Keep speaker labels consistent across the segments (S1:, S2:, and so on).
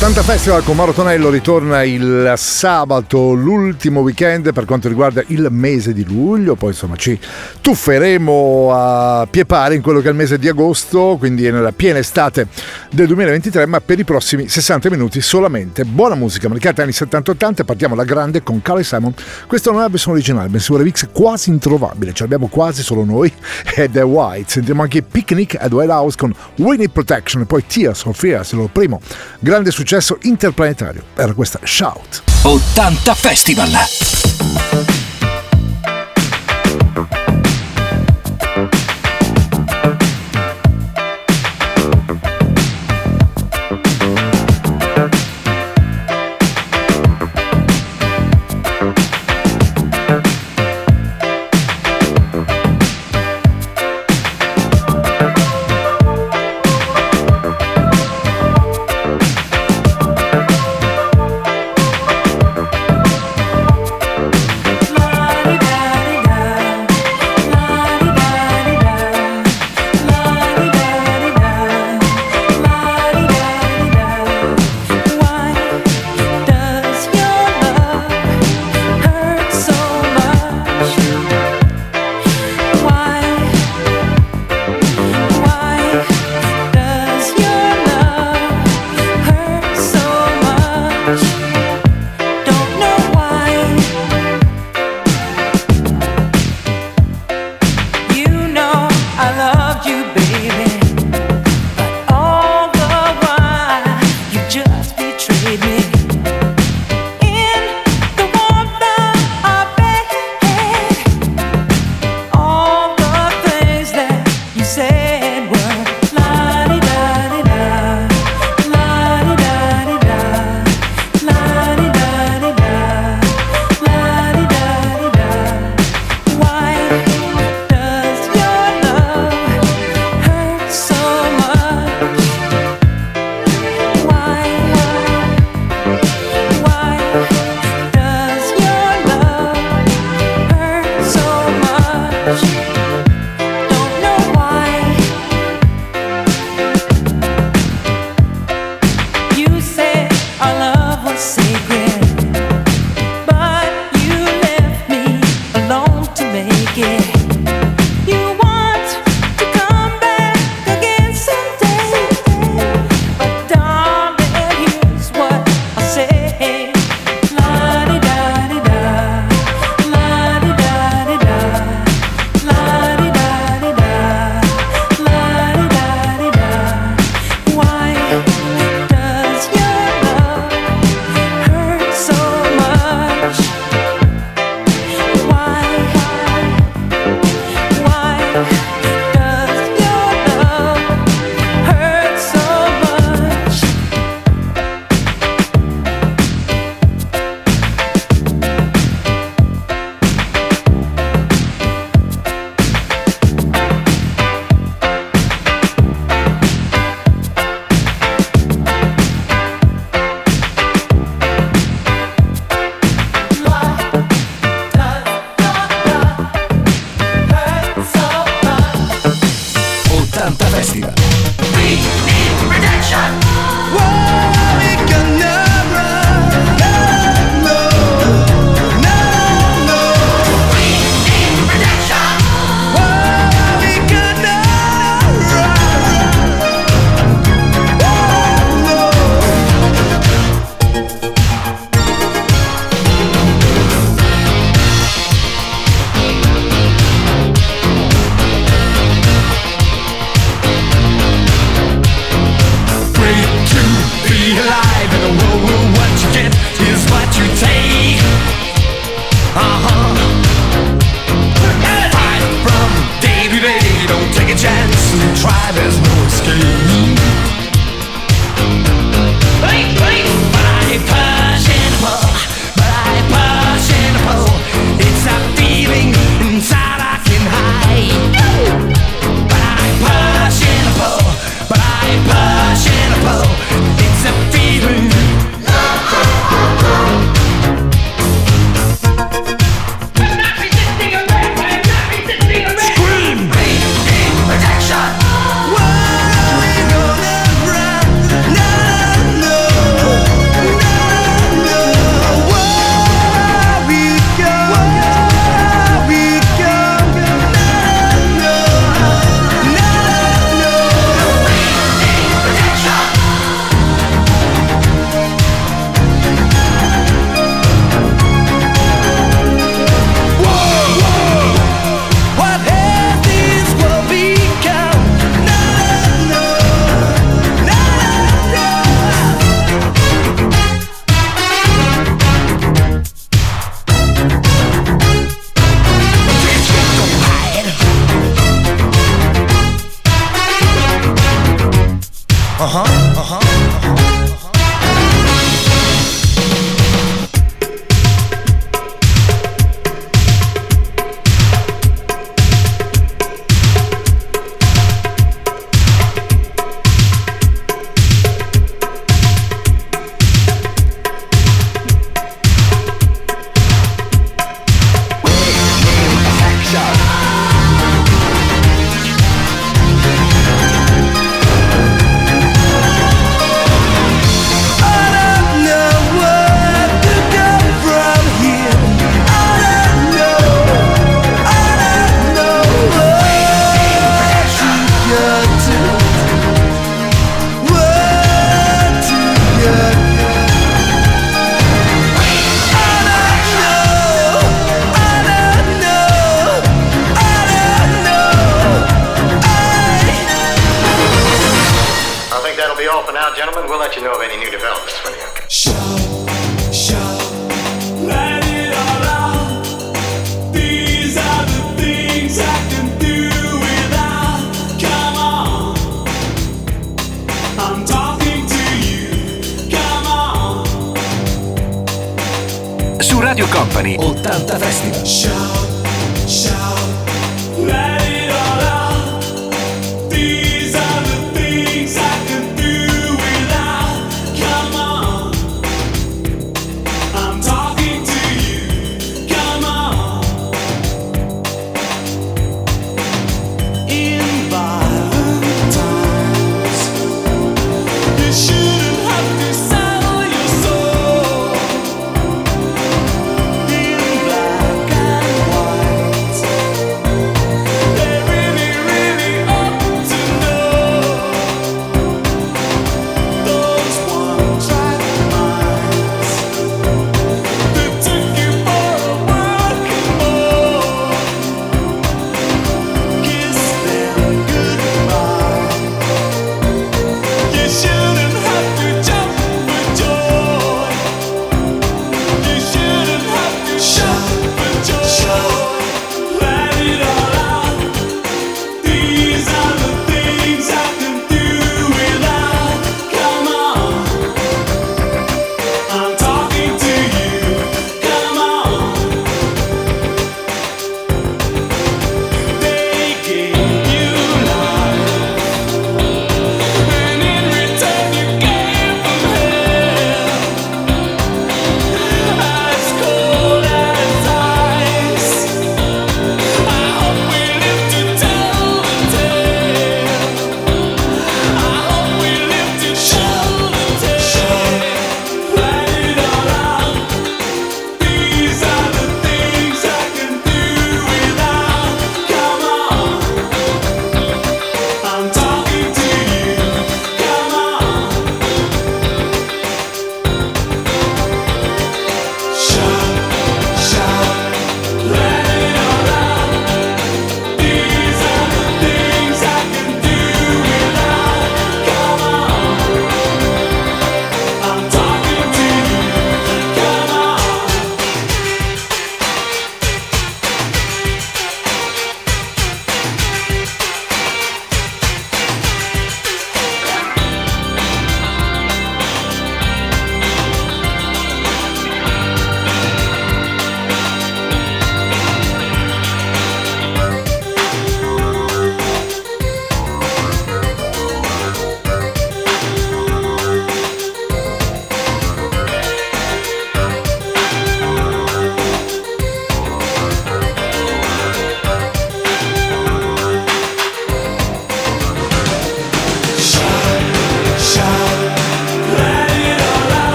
S1: 80 Festival con Mauro Tonello ritorna il sabato, l'ultimo weekend per quanto riguarda il mese di luglio, poi insomma ci tufferemo a pie pari in quello che è il mese di agosto, quindi nella piena estate del 2023, ma per i prossimi 60 minuti solamente buona musica. Americana anni 70-80, partiamo alla grande con Carly Simon, questo non è la versione originale, bensì un remix quasi introvabile, ce l'abbiamo quasi solo noi ed è White, sentiamo anche Picnic at White House con Winnie Protection poi Tears for Fears, il loro primo grande successo successo interplanetario. Era questa Shout.
S2: 80 Festival.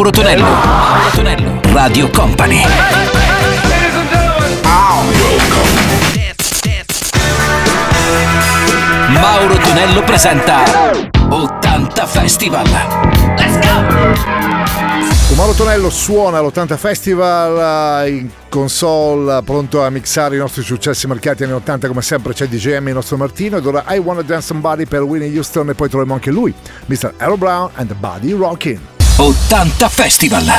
S3: Mauro Tonello. Mauro Tonello. Radio Company. Mauro Tonello presenta 80 Festival. Let's go!
S1: Mauro Tonello suona l'80 Festival eh, in console, pronto a mixare i nostri successi marcati anni 80 come sempre c'è DJM il nostro Martino ed ora I Wanna Dance Somebody per Winnie Houston e poi troviamo anche lui, Mr. Errol Brown and the Body Rockin'.
S3: 80 Festival.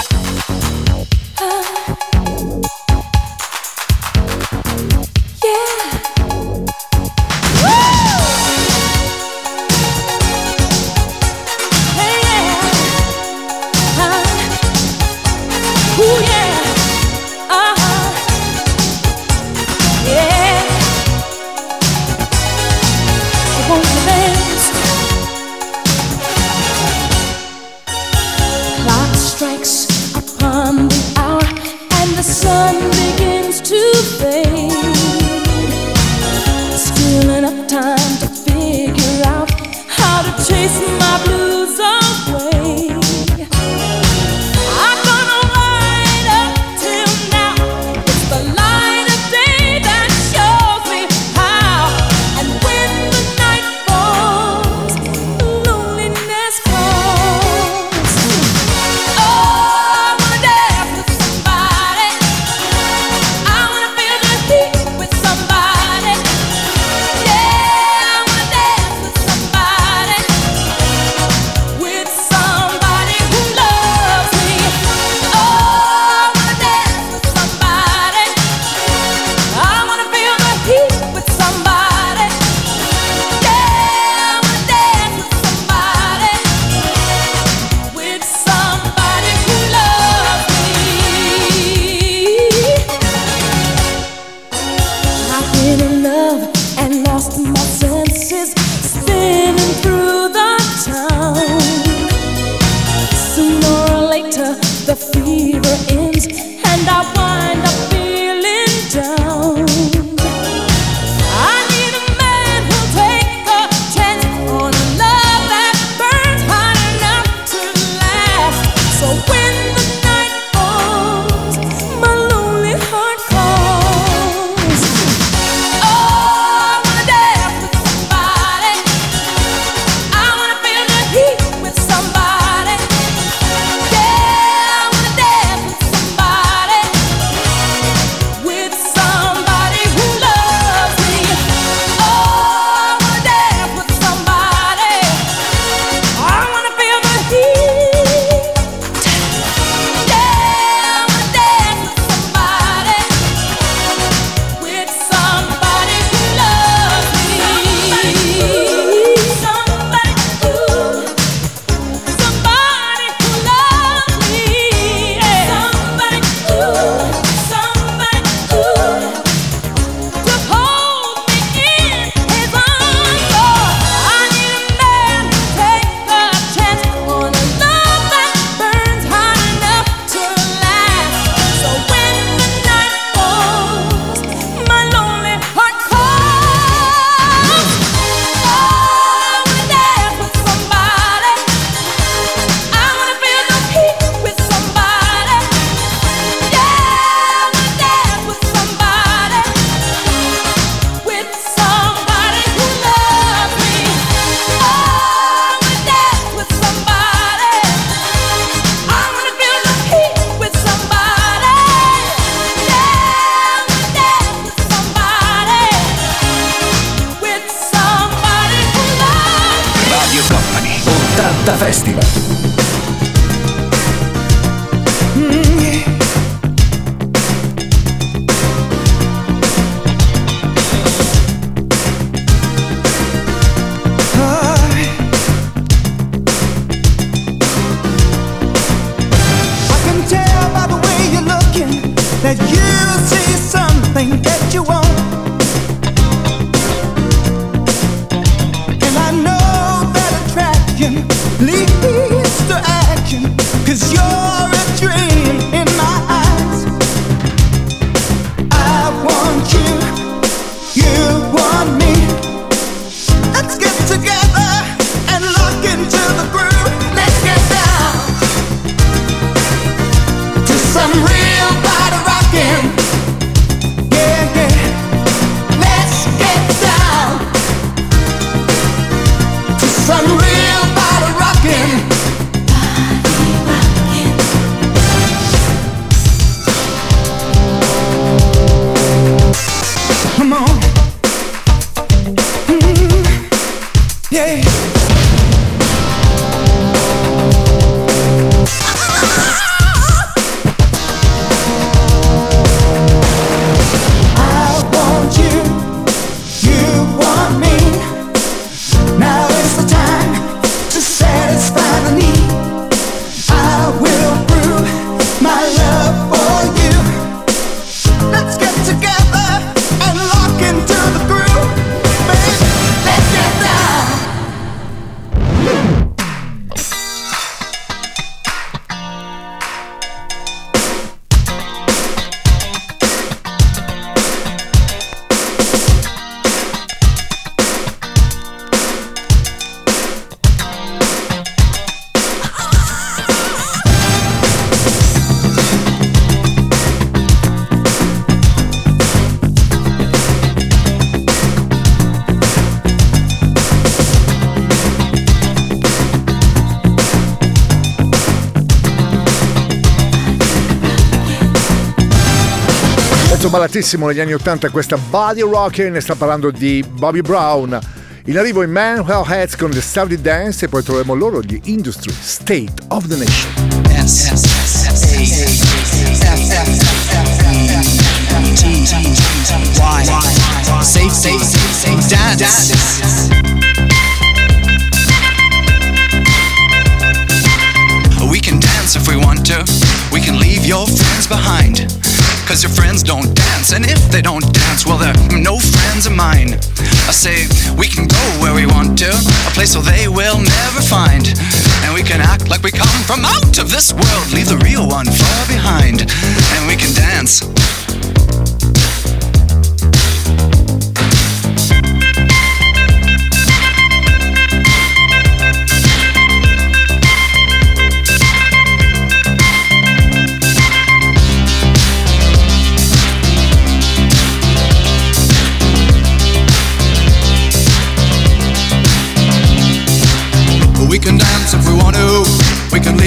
S1: Ballatissimo negli anni 80 questa Body Rockin' ne sta parlando di Bobby Brown. In arrivo i Man Well Heads con The Saudi Dance e poi troveremo loro gli Industry State of the Nation.
S4: Safe, safe, safe, dance. Cause your friends don't dance, and if they don't dance, well, they're no friends of mine. I say, we can go where we want to, a place where they will never find. And we can act like we come from out of this world, leave the real one far behind. And we can dance.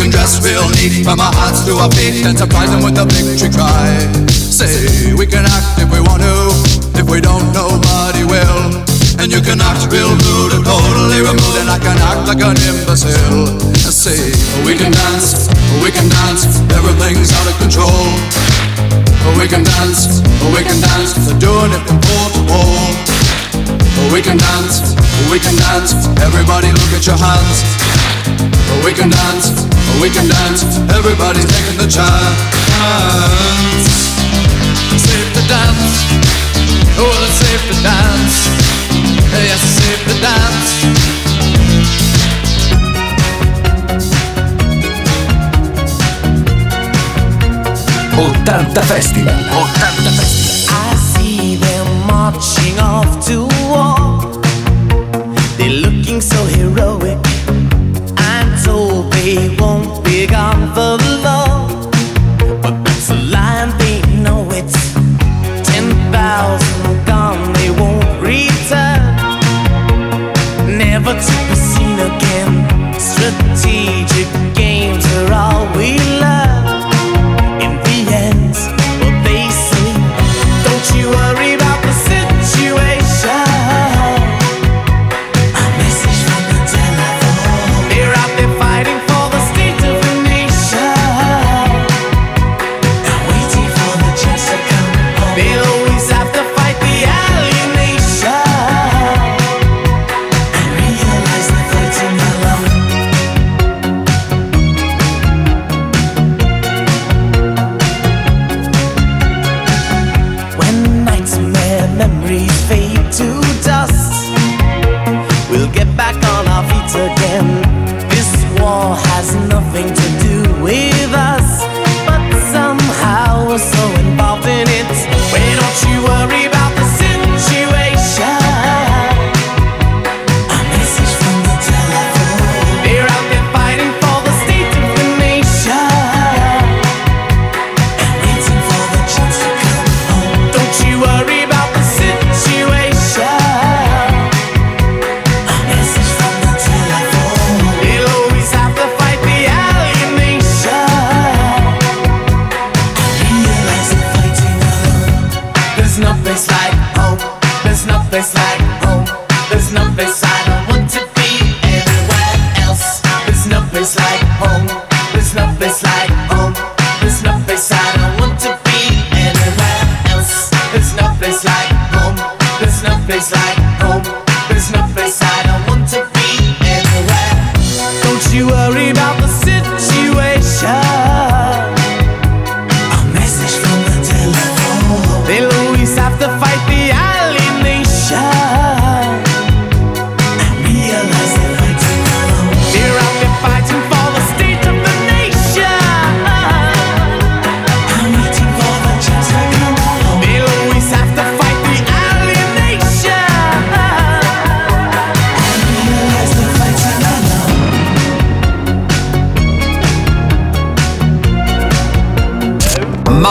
S4: Can dress real neat from our hearts to our feet and surprise them with a victory cry. Say we can act if we want to. If we don't, nobody will. And you can act real rude and totally removed, and I can act like an imbecile. Say we can dance, we can dance, everything's out of control. We can dance, we can dance, they're doing it from pole to pole. We can dance, we can dance, everybody look at your hands. We can dance, we can dance, everybody's taking the chance. Safe to dance, oh it's safe to dance. Yes, it's safe to dance.
S3: Ottanta Festival. 80 Festival.
S5: I see them marching off to war. They're looking so heroic. I'm told they won't be gone for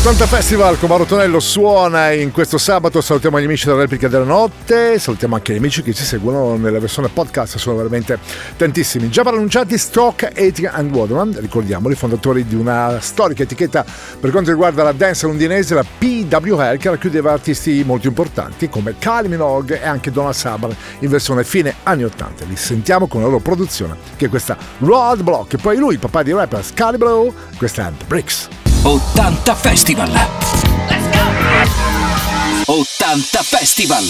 S1: 80 Festival con Mauro Tonello suona in questo sabato. Salutiamo gli amici della replica della notte. Salutiamo anche gli amici che ci seguono nella versione podcast. Sono veramente tantissimi. Già pronunciati Stock, Etica and Waterman. Ricordiamoli, fondatori di una storica etichetta per quanto riguarda la dance londinese, la PWL, che racchiudeva artisti molto importanti come Kylie Minogue e anche Donna Summer in versione fine anni 80. Li sentiamo con la loro produzione, che è questa Roadblock. E poi lui, il papà di rapper Scalibro, questa è Bricks.
S3: 80 Festival. Let's go! 80 Festival.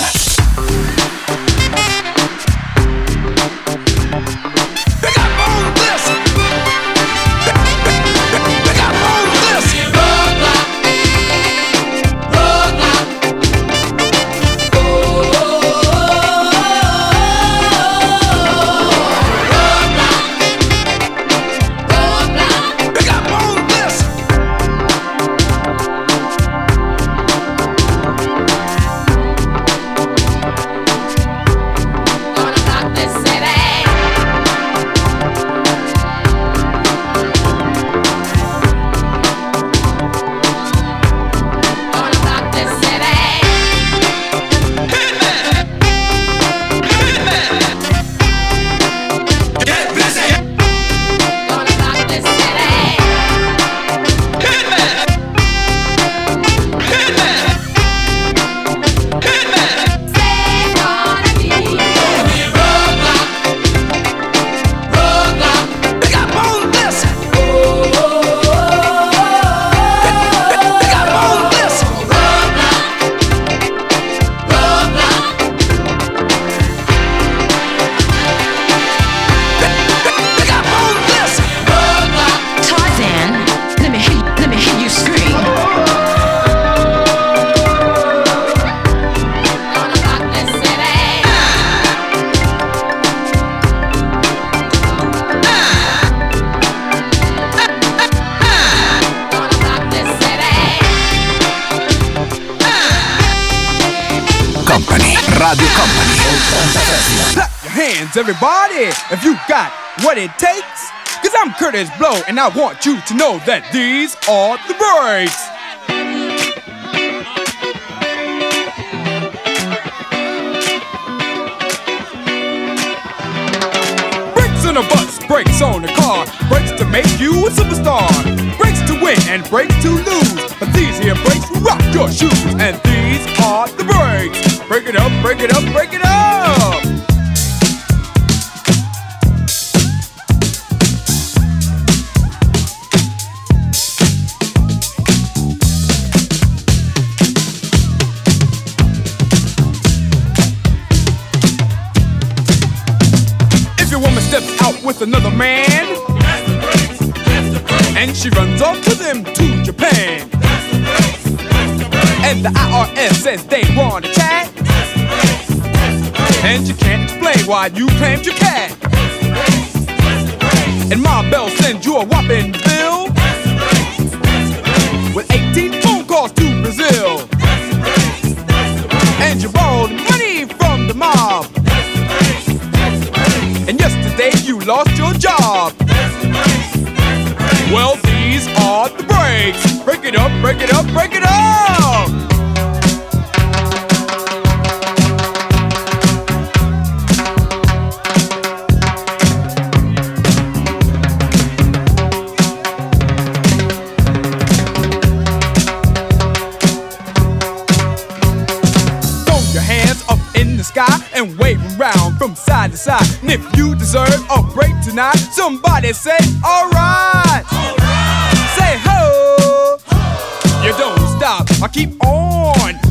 S3: Radio Company.
S6: Clap your hands, everybody, if you got what it takes. Cause I'm Curtis Blow, and I want you to know that these are the breaks. Brakes on a bus, brakes on a car, brakes to make you a superstar, brakes to win and brakes to lose. But these here brakes rock your shoes, and these are the brakes break it up, break it up, break it up. If your woman steps out with another man, that's the breaks, that's the and she runs off with him to Japan. That's the breaks, and the IRS says they want to chat. And you can't explain why you claimed your cat. And Ma Bell sends you a whopping bill with 18 phone calls to Brazil. And you borrowed money from the mob. And yesterday you lost your job. Well, these are the breaks. Break it up, break it up, break it up. Side. And if you deserve a break tonight, somebody say, alright. Say ho. You don't stop. I keep on.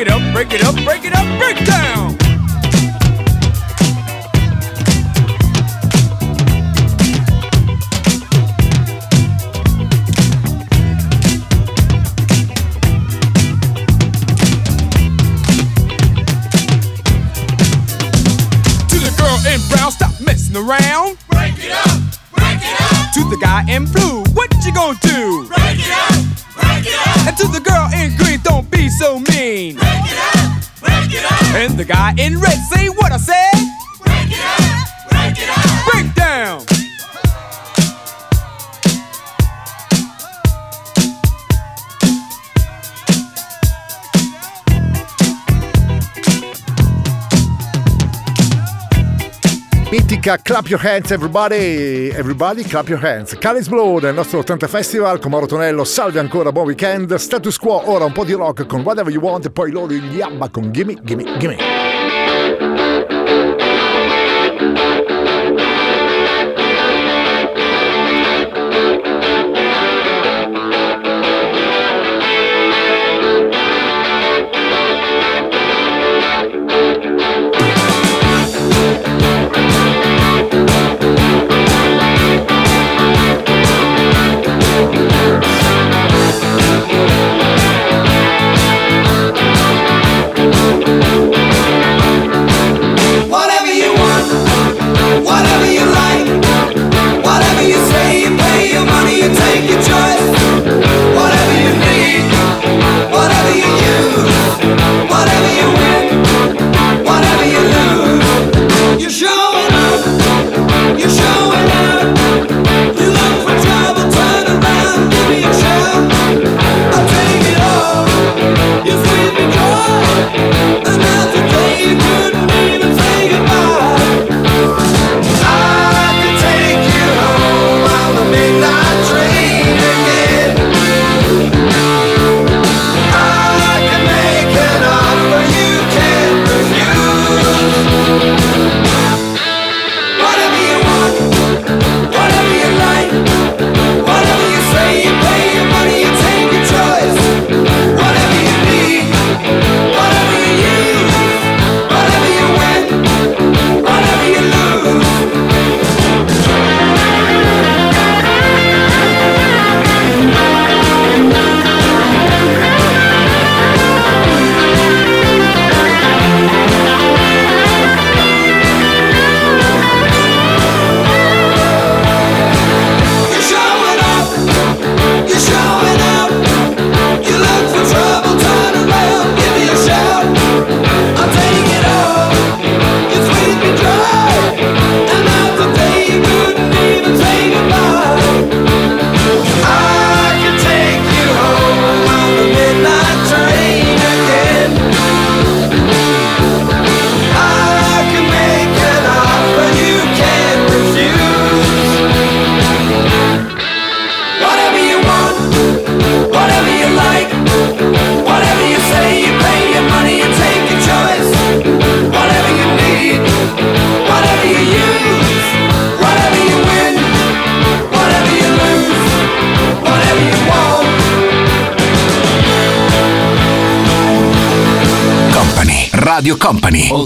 S6: It up, break it up, break it up, break down. The guy in red,
S1: Mitica Clap Your Hands Everybody, everybody clap your hands. Calis Blow nel nostro 80 Festival con Mauro Tonello, salve ancora, buon weekend. Status Quo, ora un po' di rock con Whatever You Want e poi loro gli Abba con Gimme, Gimme, Gimme.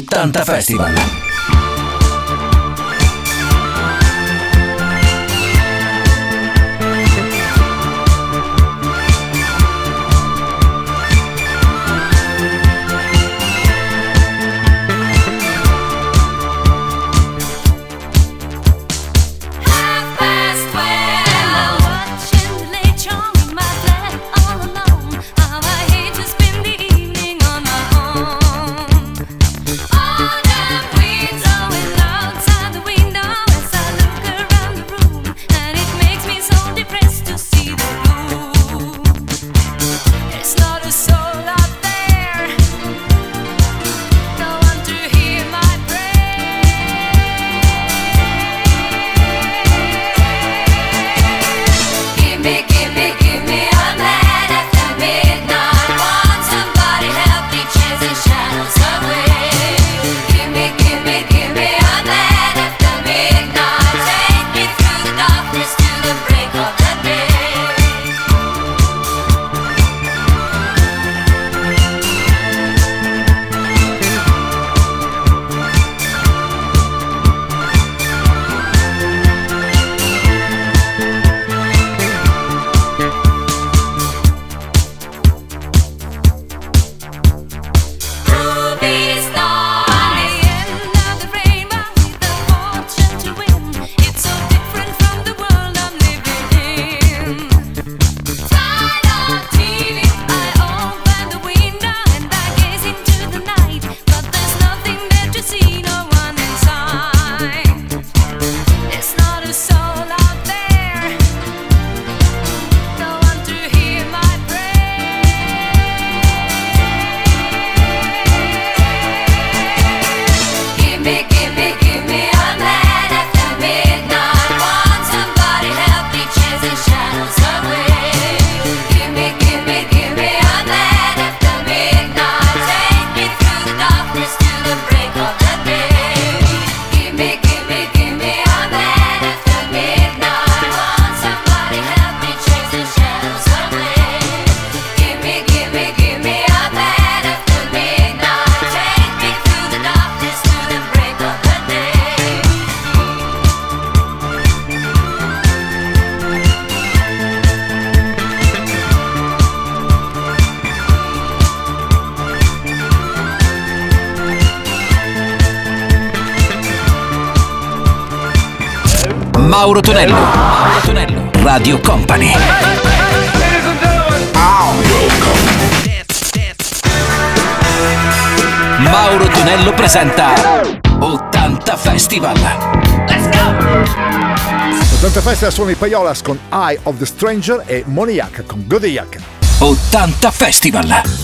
S3: 80 Festival. Mauro Tonello. Mauro Tonello. Radio Company. Mauro Tonello presenta 80 Festival. Let's go!
S1: 80 Festival sono i Paiolas con Eye of the Stranger e Moniac con Godiac.
S3: 80 Festival.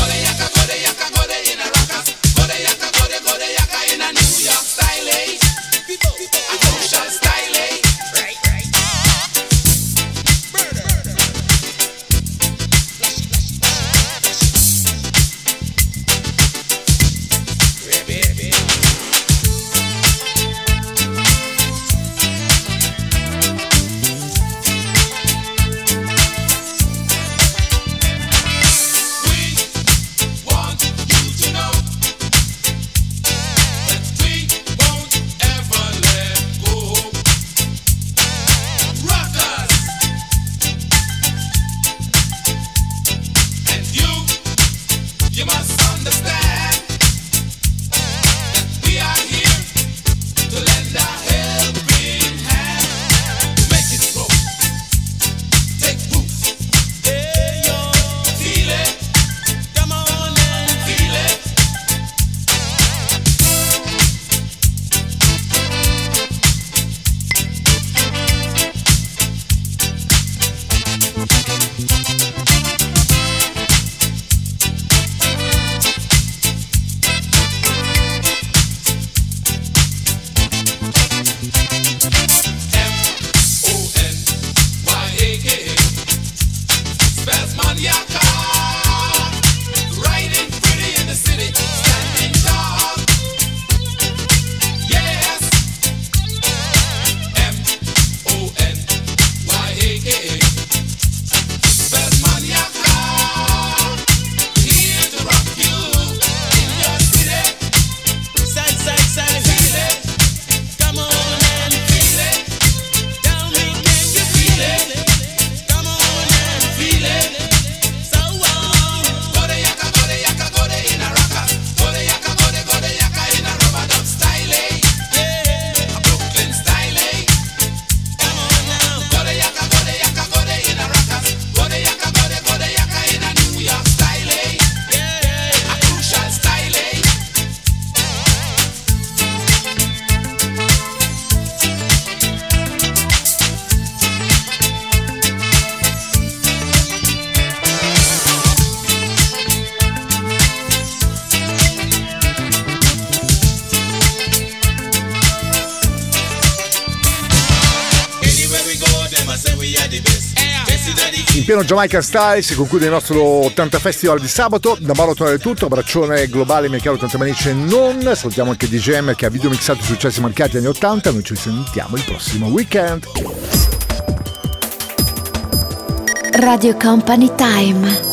S1: Jamaica Style si conclude il nostro 80 Festival di sabato. Da Maroton è tutto. Abbraccione globale, mia caro 80 manici e non. Salutiamo anche DJM che ha video mixato successi marcati anni 80. Noi ci sentiamo il prossimo weekend.
S7: Radio Company Time.